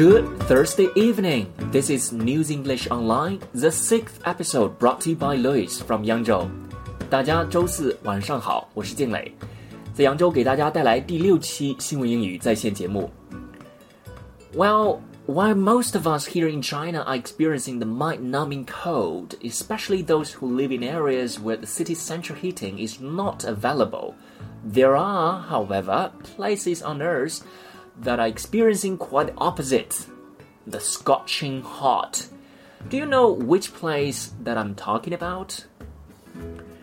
Good Thursday evening. This is News English Online, the sixth episode brought to you by Lewis from Yangzhou. 大家周四晚上好，我是靖磊，在扬州给大家带来第六期新闻英语在线节目。Well, while most of us here in China are experiencing the mind-numbing cold, especially those who live in areas where the city central heating is not available, there are, however, places on Earth that are experiencing quite opposite the scorching hot. Do you know which place that I'm talking about?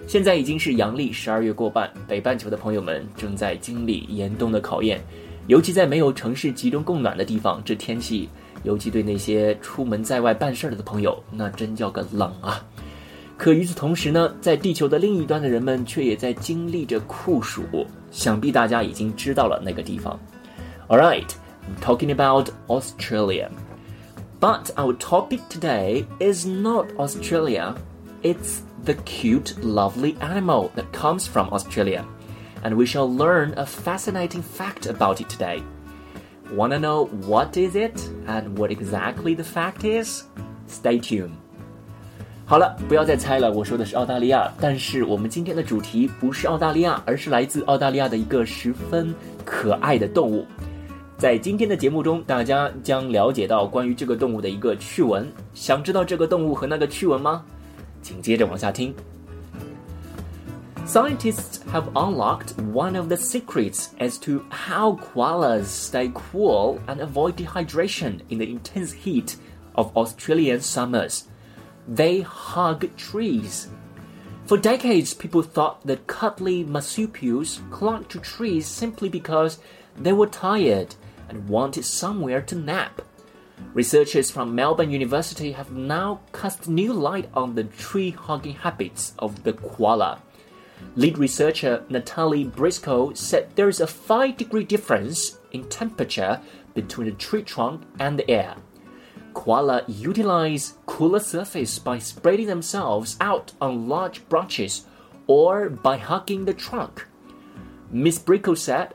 现在已经是阳历十二月过半，北半球的朋友们正在经历严冬的考验，尤其在没有城市集中供暖的地方，这天气，尤其对那些出门在外办事儿的朋友，那真叫个冷啊！可与此同时呢，在地球的另一端的人们却也在经历着酷暑，想必大家已经知道了那个地方。Alright, I'm talking about Australia. But our topic today is not Australia, it's the cute, lovely animal that comes from Australia. And we shall learn a fascinating fact about it today. Wanna know what is it and what exactly the fact is? Stay tuned. 好了，不要再猜了，我说的是澳大利亚。但是我们今天的主题不是澳大利亚，而是来自澳大利亚的一个十分可爱的动物。 在今天的节目中，大家将了解到关于这个动物的一个趣闻。想知道这个动物和那个趣闻吗？请接着往下听。Scientists have unlocked one of the secrets as to how koalas stay cool and avoid dehydration in the intense heat of Australian summers. They hug trees. For decades, people thought that cuddly marsupials clung to trees simply because they were tired and wanted somewhere to nap. Researchers from Melbourne University have now cast new light on the tree hugging habits of the koala. Lead researcher Natalie Briscoe said there is a 5 degree difference in temperature between the tree trunk and the air. Koala utilize cooler surface by spreading themselves out on large branches or by hugging the trunk. Ms. Briscoe said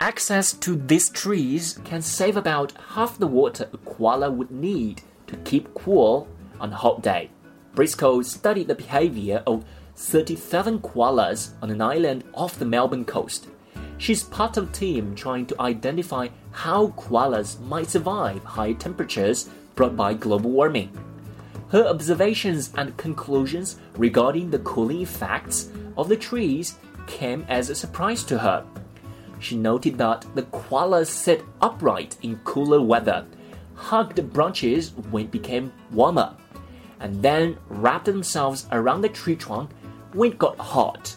Access to these trees can save about half the water a koala would need to keep cool on a hot day. Briscoe studied the behavior of 37 koalas on an island off the Melbourne coast. She's part of a team trying to identify how koalas might survive high temperatures brought by global warming. Her observations and conclusions regarding the cooling effects of the trees came as a surprise to her she noted that the koalas sit upright in cooler weather, hugged the branches when it became warmer, and then wrapped themselves around the tree trunk when it got hot.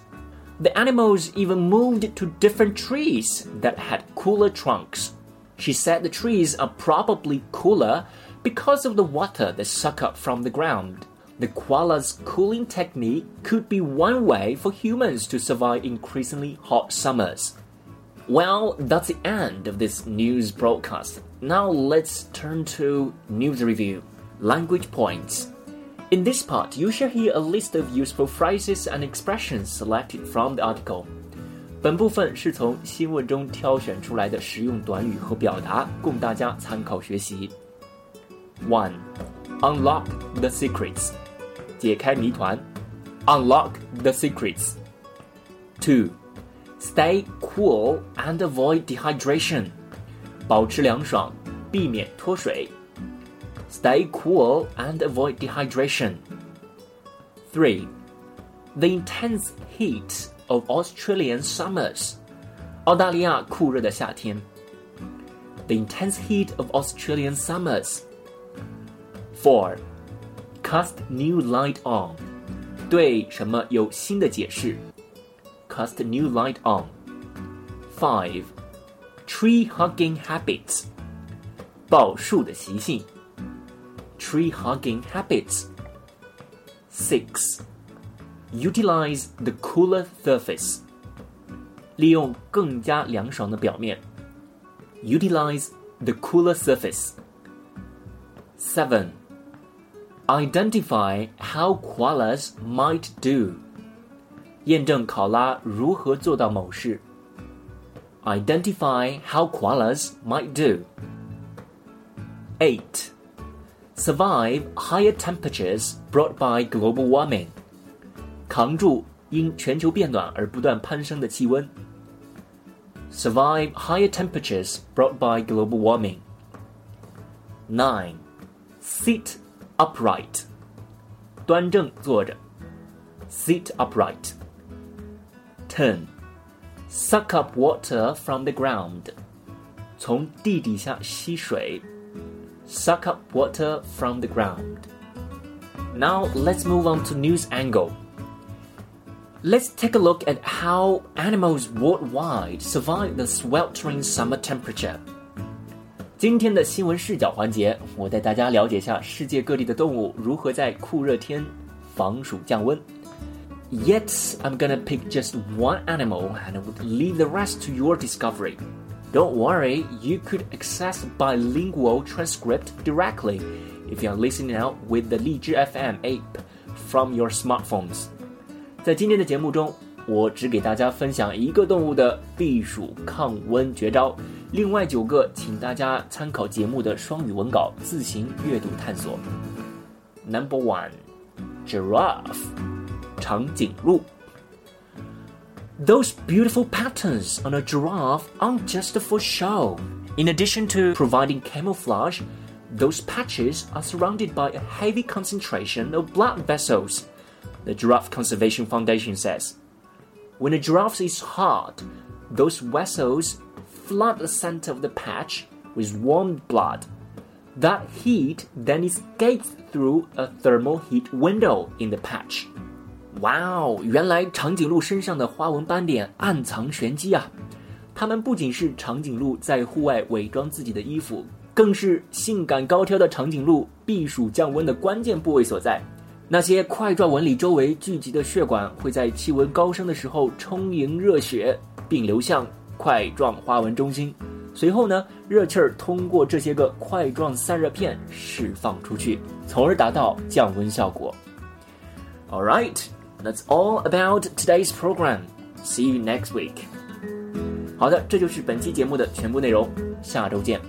The animals even moved to different trees that had cooler trunks. She said the trees are probably cooler because of the water they suck up from the ground. The koala's cooling technique could be one way for humans to survive increasingly hot summers. Well, that's the end of this news broadcast. Now let's turn to news review. Language points. In this part, you shall hear a list of useful phrases and expressions selected from the article. 本部分是从新闻中挑选出来的实用短语和表达，供大家参考学习。One, unlock the secrets. 解开谜团。Unlock the secrets. Two. Stay cool and avoid dehydration. 保持凉爽，避免脱水。Stay cool and avoid dehydration. 3. The intense heat of Australian summers. 澳大利亚酷热的夏天。The intense heat of Australian summers. 4. Cast new light on. 对什么有新的解释。 cast new light on. 5. Tree hugging habits. 抱树的习性 Tree hugging habits. 6. Utilize the cooler surface. 利用更加凉爽的表面 Utilize the cooler surface. 7. Identify how koalas might do. 验证考拉如何做到某事。Identify how koalas might do. Eight. Survive higher temperatures brought by global warming. 扛住因全球变暖而不断攀升的气温。Survive higher temperatures brought by global warming. 9. Sit upright. 端正坐着。Sit upright. 10. Suck up water from the ground. 从地底下吸水。Suck up water from the ground. Now let's move on to news angle. Let's take a look at how animals worldwide survive the sweltering summer temperature. 今天的新闻视角环节，我带大家了解下世界各地的动物如何在酷热天防暑降温。 Yet I'm gonna pick just one animal and I would leave the rest to your discovery. Don't worry, you could access bilingual transcript directly if you're listening out with the 荔枝 FM app from your smartphones. 在今天的节目中，我只给大家分享一个动物的避暑抗温绝招，另外九个请大家参考节目的双语文稿自行阅读探索。Number one, giraffe， 长颈鹿。Those beautiful patterns on a giraffe aren't just for show. In addition to providing camouflage, those patches are surrounded by a heavy concentration of blood vessels the Giraffe Conservation Foundation says. When a giraffe is hot, those vessels flood the center of the patch with warm blood. That heat then escapes through a thermal heat window in the patch. 哇哦，原来长颈鹿身上的花纹斑点暗藏玄机啊！它们不仅是长颈鹿在户外伪装自己的衣服，更是性感高挑的长颈鹿避暑降温的关键部位所在。那些块状纹理周围聚集的血管会在气温高升的时候充盈热血，并流向块状花纹中心。随后呢，热气儿通过这些个块状散热片释放出去，从而达到降温效果。All right, that's all about today's program. See you next week. 好的，这就是本期节目的全部内容，下周见。